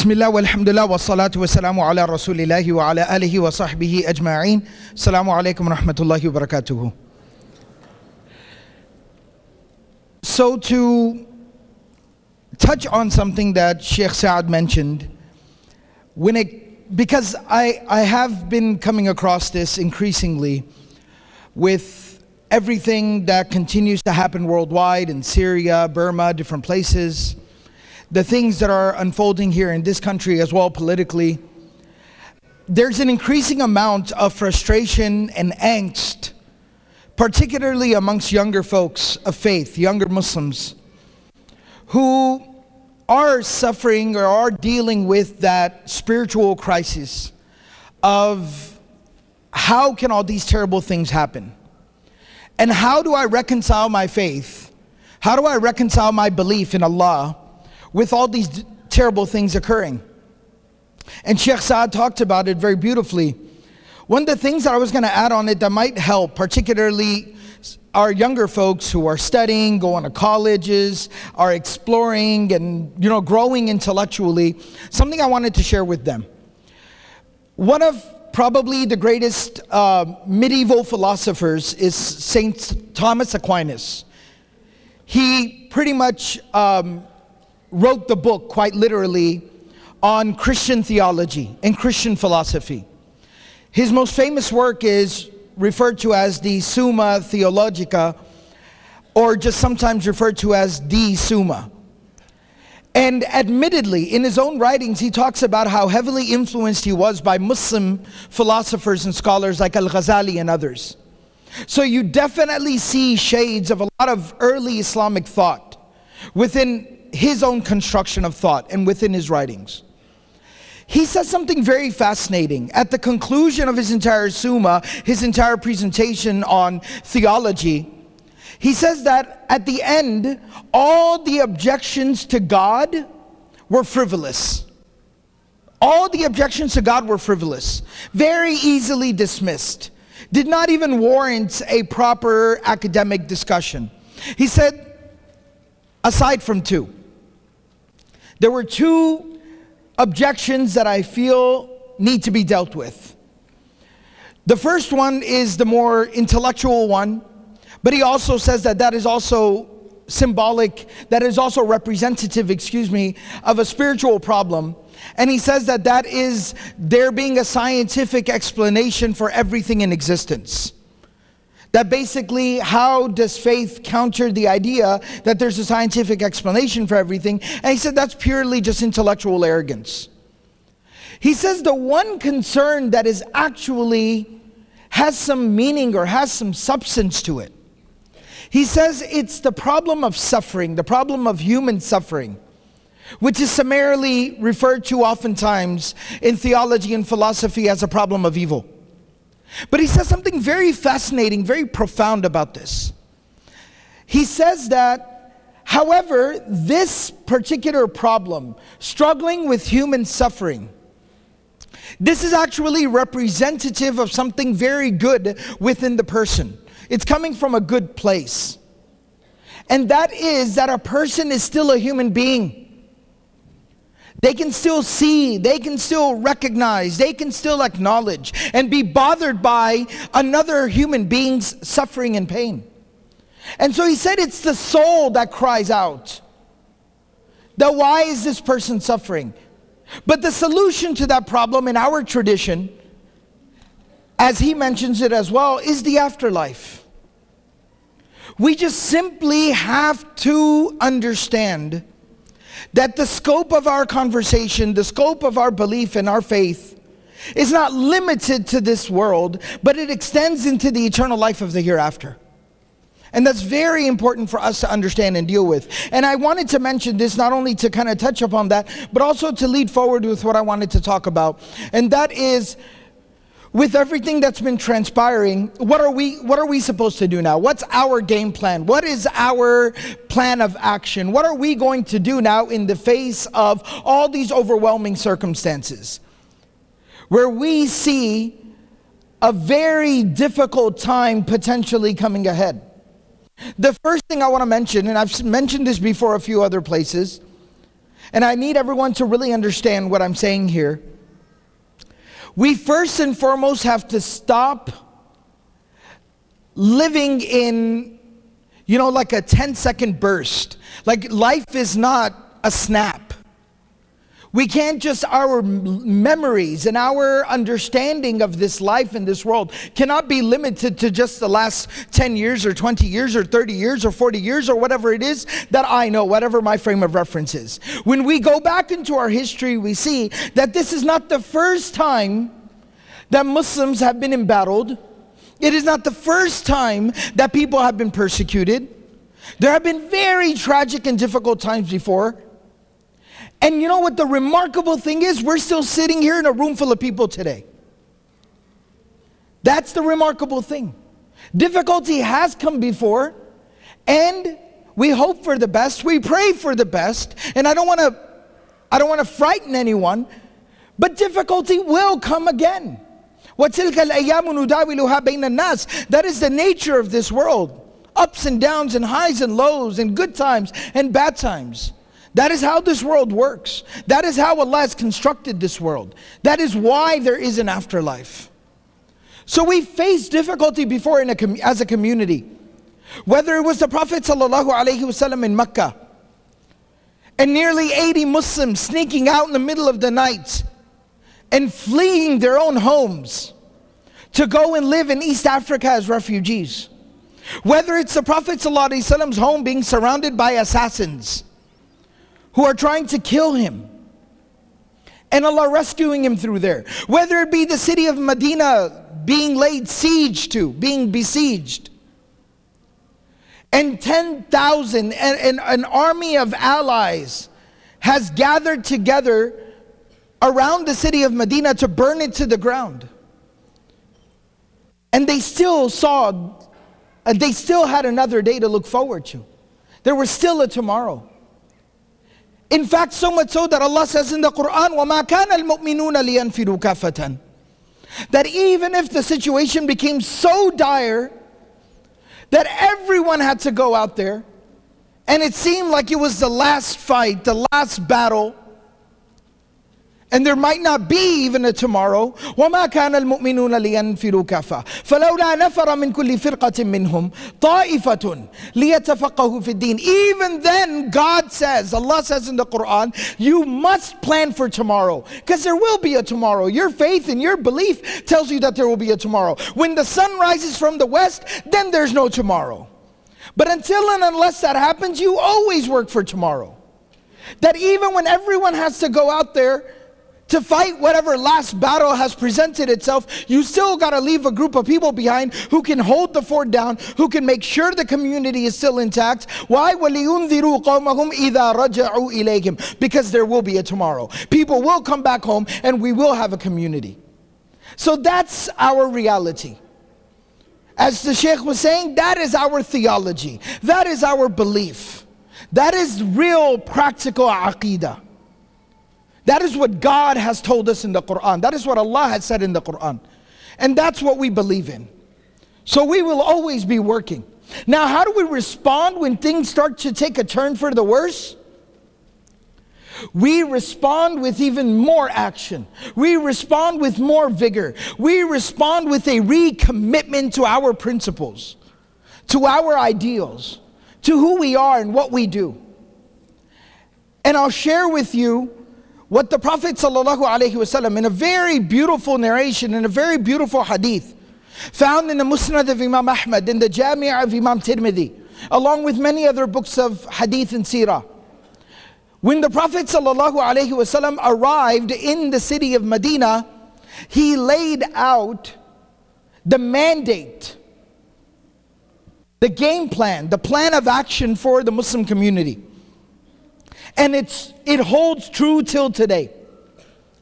ബിസ്മില്ല വലഹമുല്ല വസ്സലാത്തു വസ്സലാമു അല റസൂലില്ലാഹി വല അലഹി വസാഹ്ബിഹി അജ്മീൻ അസ്സാമു അലൈക്കും റഹമത്തല്ലാഹി വബർക്കാത്തുഹു So to touch on something that Sheikh Saad mentioned, when it, because I, I have been coming across this increasingly with everything that continues to happen worldwide in Syria, Burma, different places the things that are unfolding here in this country as well politically, there's an increasing amount of frustration and angst, particularly amongst younger folks of faith, younger Muslims, who are suffering or are dealing with that spiritual crisis of how can all these terrible things happen? And how do I reconcile my faith? How do I reconcile my belief in Allah with all these d- terrible things occurring? And Sheikh Saad talked about it very beautifully. One of the things that I was going to add on it that might help, particularly our younger folks who are studying, going to colleges, are exploring and you know growing intellectually, something I wanted to share with them. One of probably the greatest uh, medieval philosophers is Saint Thomas Aquinas. He pretty much um, wrote the book quite literally on Christian theology and Christian philosophy. His most famous work is referred to as the Summa Theologica, or just sometimes referred to as the Summa. And admittedly, in his own writings, he talks about how heavily influenced he was by Muslim philosophers and scholars like Al Ghazali and others. So you definitely see shades of a lot of early Islamic thought within his own construction of thought and within his writings. He says something very fascinating. At the conclusion of his entire Summa, his entire presentation on theology, he says that at the end, all the objections to God were frivolous. All the objections to God were frivolous, very easily dismissed, did not even warrant a proper academic discussion. He said, aside from two, there were two objections that I feel need to be dealt with. The first one is the more intellectual one, but he also says that that is also symbolic, that is also representative, excuse me, of a spiritual problem. And he says that that is there being a scientific explanation for everything in existence. That basically, how does faith counter the idea that there's a scientific explanation for everything? And he said that's purely just intellectual arrogance. He says the one concern that is actually has some meaning or has some substance to it. He says it's the problem of suffering, the problem of human suffering, which is summarily referred to oftentimes in theology and philosophy as a problem of evil. But he says something very fascinating, very profound about this. He says that, however, this particular problem, struggling with human suffering, this is actually representative of something very good within the person. It's coming from a good place. And that is that a person is still a human being. They can still see, they can still recognize, they can still acknowledge and be bothered by another human being's suffering and pain. And so he said it's the soul that cries out. That why is this person suffering? But the solution to that problem in our tradition, as he mentions it as well, is the afterlife. We just simply have to understand that the scope of our conversation, the scope of our belief and our faith, is not limited to this world, but it extends into the eternal life of the hereafter. And that's very important for us to understand and deal with. And I wanted to mention this not only to kind of touch upon that, but also to lead forward with what I wanted to talk about. And that is with everything that's been transpiring, what are we what are we supposed to do now? What's our game plan? What is our plan of action? What are we going to do now in the face of all these overwhelming circumstances? Where we see a very difficult time potentially coming ahead. The first thing I want to mention, and I've mentioned this before a few other places, and I need everyone to really understand what I'm saying here. We first and foremost have to stop living in, you know, like a 10 second burst. Like life is not a snap. We can't just, our memories and our understanding of this life in this world cannot be limited to just the last 10 years or 20 years or 30 years or 40 years or whatever it is that I know, whatever my frame of reference is. When we go back into our history, we see that this is not the first time that Muslims have been embattled. It is not the first time that people have been persecuted. There have been very tragic and difficult times before. And you know what the remarkable thing is? We're still sitting here in a room full of people today. That's the remarkable thing. Difficulty has come before, and we hope for the best, we pray for the best, and I don't want to I don't want to frighten anyone, but difficulty will come again. That is the nature of this world. Ups and downs and highs and lows and good times and bad times. That is how this world works. That is how Allah has constructed this world. That is why there is an afterlife. So we faced difficulty before in a com- as a community. Whether it was the Prophet ﷺ in Mecca and nearly 80 Muslims sneaking out in the middle of the night and fleeing their own homes to go and live in East Africa as refugees. Whether it's the Prophet home being surrounded by assassins who are trying to kill him. And Allah rescuing him through there. Whether it be the city of Medina being laid siege to, being besieged. And 10,000, and, an army of allies has gathered together around the city of Medina to burn it to the ground. And they still saw, they still had another day to look forward to. There was still a tomorrow. In fact, so much so that Allah says in the Quran, وَمَا كَانَ الْمُؤْمِنُونَ لِيَنْفِرُوا كَافَةً That even if the situation became so dire that everyone had to go out there, and it seemed like it was the last fight, the last battle, and there might not be even a tomorrow وما كان المؤمنون لينفروا كافة فلولا نفر من كل فرقة منهم طائفة ليتفقهوا في الدين even then God says Allah says in the Quran you must plan for tomorrow because there will be a tomorrow your faith and your belief tells you that there will be a tomorrow when the sun rises from the west then there's no tomorrow but until and unless that happens you always work for tomorrow that even when everyone has to go out there to fight whatever last battle has presented itself, you still got to leave a group of people behind who can hold the fort down, who can make sure the community is still intact. Why? Because there will be a tomorrow. People will come back home and we will have a community. So that's our reality. As the Sheikh was saying, that is our theology. That is our belief. That is real practical aqidah. That is what God has told us in the Quran. That is what Allah has said in the Quran. And that's what we believe in. So we will always be working. Now, how do we respond when things start to take a turn for the worse? We respond with even more action. We respond with more vigor. We respond with a recommitment to our principles, to our ideals, to who we are and what we do. And I'll share with you what the Prophet ﷺ, in a very beautiful narration, in a very beautiful hadith, found in the Musnad of Imam Ahmad, in the Jami' of Imam Tirmidhi, along with many other books of hadith and seerah. When the Prophet ﷺ arrived in the city of Medina, he laid out the mandate, the game plan, the plan of action for the Muslim community. And it's, it holds true till today.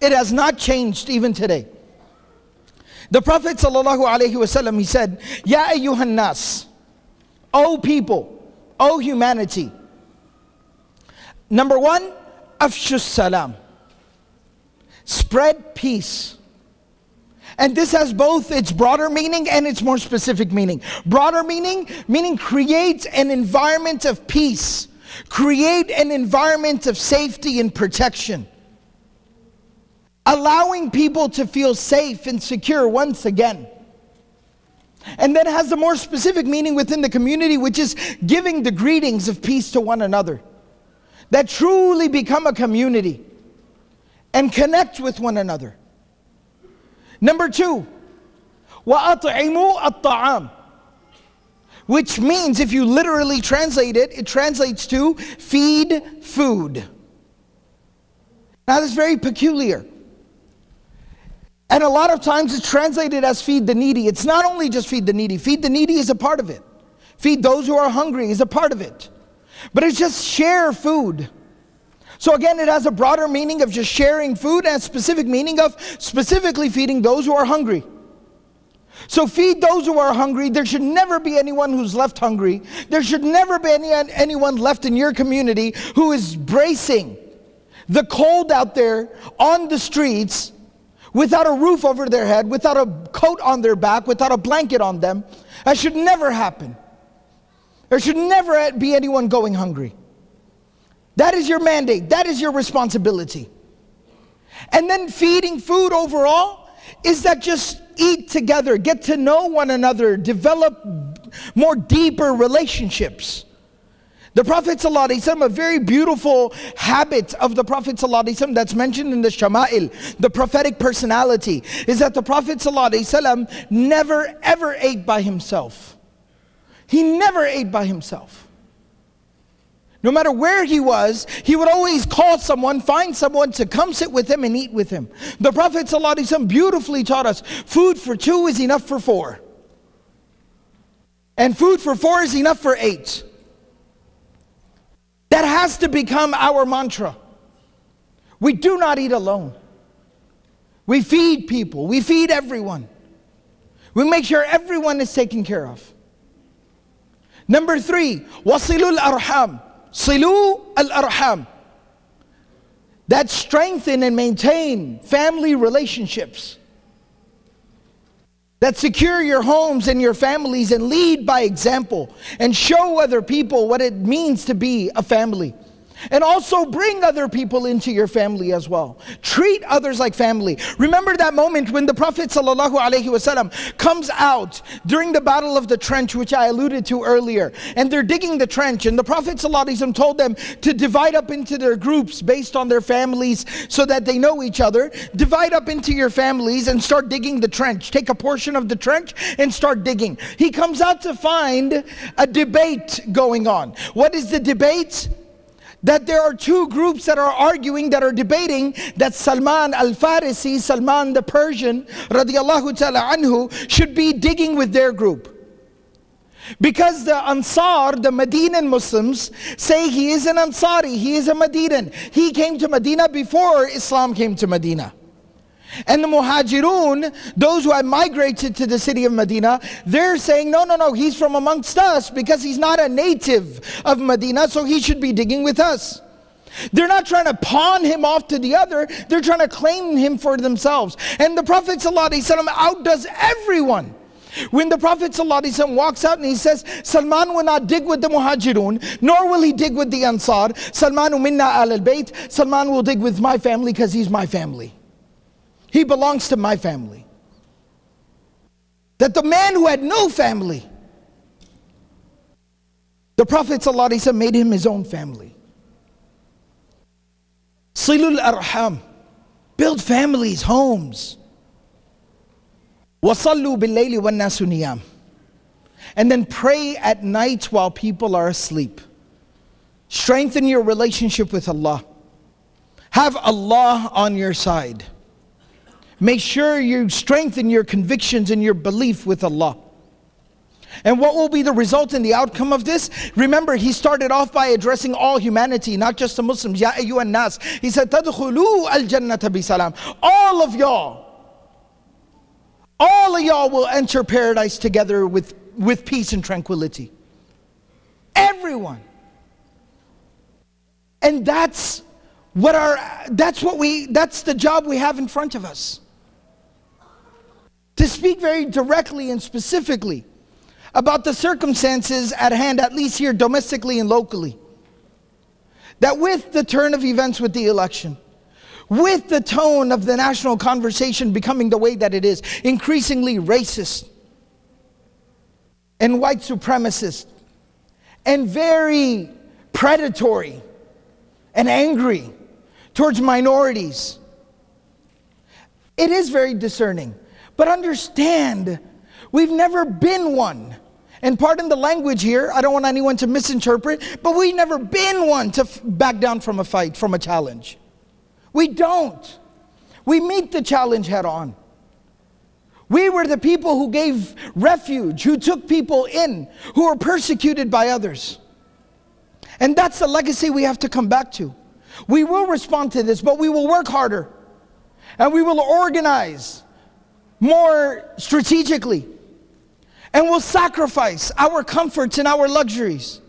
It has not changed even today. The Prophet ﷺ, he said, Ya ayyuhan nas, O people, O humanity. Number one, afshus salam. Spread peace. And this has both its broader meaning and its more specific meaning. Broader meaning, meaning create an environment of peace create an environment of safety and protection, allowing people to feel safe and secure once again. And then has a more specific meaning within the community, which is giving the greetings of peace to one another. That truly become a community and connect with one another. Number two, وَأَطْعِمُوا الطَّعَامِ which means if you literally translate it, it translates to feed food. Now, that's very peculiar. And a lot of times it's translated as feed the needy. It's not only just feed the needy, feed the needy is a part of it. Feed those who are hungry is a part of it. But it's just share food. So again, it has a broader meaning of just sharing food and a specific meaning of specifically feeding those who are hungry. So feed those who are hungry. There should never be anyone who's left hungry. There should never be any, anyone left in your community who is bracing the cold out there on the streets without a roof over their head, without a coat on their back, without a blanket on them. That should never happen. There should never be anyone going hungry. That is your mandate, that is your responsibility. And then feeding food overall is that just eat together, get to know one another, develop more deeper relationships. The Prophet ﷺ, a very beautiful habit of the Prophet ﷺ that's mentioned in the Shama'il, the prophetic personality, is that the Prophet ﷺ never ever ate by himself. He never ate by himself. No matter where he was, he would always call someone, find someone to come sit with him and eat with him. The Prophet ﷺ beautifully taught us food for two is enough for four. And food for four is enough for eight. That has to become our mantra. We do not eat alone. We feed people, we feed everyone. We make sure everyone is taken care of. Number three, wasilul arham. Silu al arham. That strengthen and maintain family relationships. That secure your homes and your families and lead by example and show other people what it means to be a family. And also bring other people into your family as well. Treat others like family. Remember that moment when the Prophet ﷺ comes out during the Battle of the Trench, which I alluded to earlier, and they're digging the trench, and the Prophet ﷺ told them to divide up into their groups based on their families so that they know each other. Divide up into your families and start digging the trench. Take a portion of the trench and start digging. He comes out to find a debate going on. What is the debate? That there are two groups that are arguing, that are debating that Salman al-Farisi, Salman the Persian, radiallahu ta'ala anhu, should be digging with their group. Because the Ansar, the Medinan Muslims, say he is an Ansari, he is a Medinan. He came to Medina before Islam came to Medina. And the Muhajirun, those who had migrated to the city of Medina, they're saying, no, no, no, he's from amongst us because he's not a native of Medina, so he should be digging with us. They're not trying to pawn him off to the other, they're trying to claim him for themselves. And the Prophet ﷺ outdoes everyone. When the Prophet ﷺ walks out and he says, Salman will not dig with the Muhajirun, nor will he dig with the Ansar. Salman minna al bayt. Salman will dig with my family because he's my family. He belongs to my family. That the man who had no family, the Prophet ﷺ made him his own family. Silul arham, build families, homes. Wasallu bil wa niyam. And then pray at night while people are asleep. Strengthen your relationship with Allah. Have Allah on your side. Make sure you strengthen your convictions and your belief with Allah. And what will be the result and the outcome of this? Remember, he started off by addressing all humanity, not just the Muslims. Ya ayyuhan nas. He said, Tadkhulu al bi salam. All of y'all, all of y'all will enter paradise together with, with peace and tranquility. Everyone. And that's what our that's what we that's the job we have in front of us to speak very directly and specifically about the circumstances at hand, at least here domestically and locally. that with the turn of events with the election, with the tone of the national conversation becoming the way that it is, increasingly racist and white supremacist and very predatory and angry towards minorities. It is very discerning. But understand, we've never been one. And pardon the language here, I don't want anyone to misinterpret, but we've never been one to f- back down from a fight, from a challenge. We don't. We meet the challenge head on. We were the people who gave refuge, who took people in, who were persecuted by others. And that's the legacy we have to come back to. We will respond to this, but we will work harder. And we will organize more strategically. And we'll sacrifice our comforts and our luxuries.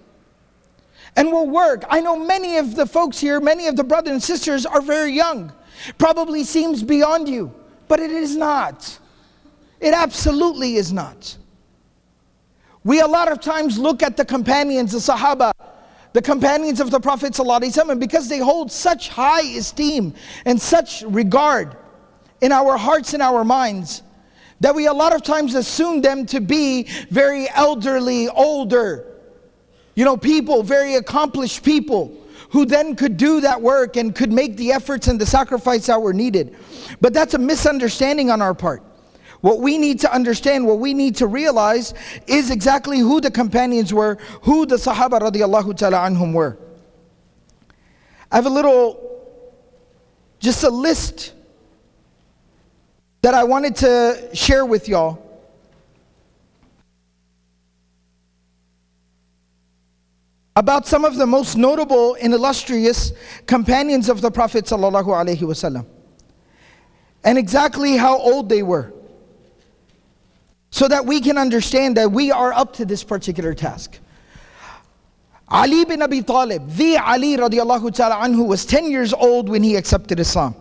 And we'll work. I know many of the folks here, many of the brothers and sisters are very young. Probably seems beyond you, but it is not. It absolutely is not. We a lot of times look at the companions, the Sahaba, the companions of the Prophet ﷺ, because they hold such high esteem and such regard in our hearts and our minds that we a lot of times assume them to be very elderly, older, you know, people, very accomplished people who then could do that work and could make the efforts and the sacrifice that were needed. But that's a misunderstanding on our part. What we need to understand, what we need to realize is exactly who the companions were, who the Sahaba radiallahu ta'ala anhum were. I have a little, just a list that I wanted to share with y'all. About some of the most notable and illustrious companions of the Prophet wasallam, and exactly how old they were so that we can understand that we are up to this particular task. Ali bin Abi Talib, the Ali radiallahu ta'ala anhu, was 10 years old when he accepted Islam.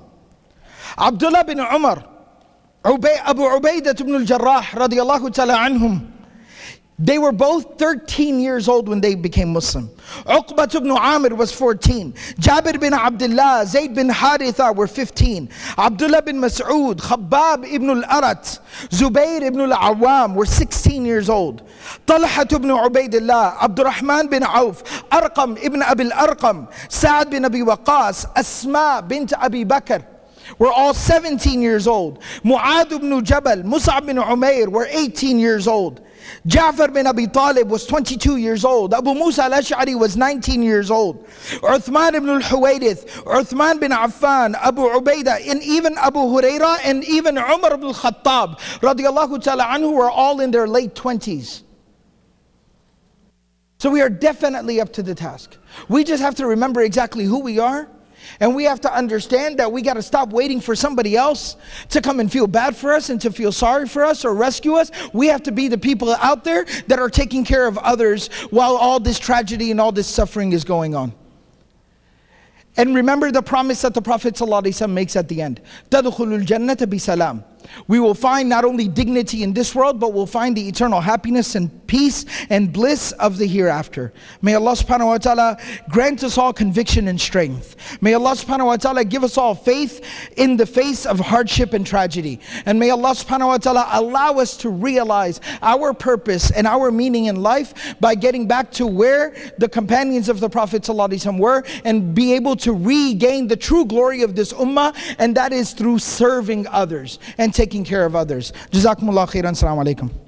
Abdullah bin Umar, Abu Ubaidah ibn al-Jarrah radiallahu ta'ala anhum, they were both 13 years old when they became Muslim. Uqbat ibn Amir was 14. Jabir bin Abdullah, Zayd bin Haritha were 15. Abdullah bin Mas'ud, Khabbab ibn al-Arat, Zubayr ibn al-Awam were 16 years old. Talha ibn Ubaidillah, Abdurrahman bin Auf, Arqam ibn Abi al-Arqam, Sa'ad bin Abi Waqas, Asma bint Abi Bakr, were all 17 years old. Mu'ad ibn Jabal, Mus'ab bin Umair were 18 years old. Ja'far bin Abi Talib was 22 years old. Abu Musa al-Ash'ari was 19 years old. Uthman ibn al-Huwaydith, Uthman bin Affan, Abu Ubaidah, and even Abu Huraira and even Umar ibn al-Khattab radiallahu ta'ala anhu were all in their late 20s. So we are definitely up to the task. We just have to remember exactly who we are and we have to understand that we got to stop waiting for somebody else to come and feel bad for us and to feel sorry for us or rescue us. We have to be the people out there that are taking care of others while all this tragedy and all this suffering is going on. And remember the promise that the Prophet ﷺ makes at the end. تَدْخُلُ الْجَنَّةَ بِسَلَامٍ we will find not only dignity in this world, but we'll find the eternal happiness and peace and bliss of the hereafter. May Allah subhanahu wa ta'ala grant us all conviction and strength. May Allah subhanahu wa ta'ala give us all faith in the face of hardship and tragedy. And may Allah subhanahu wa ta'ala allow us to realize our purpose and our meaning in life by getting back to where the companions of the Prophet were and be able to regain the true glory of this ummah, and that is through serving others. And taking care of others. Jazakumullah khairan. Assalamu alaikum.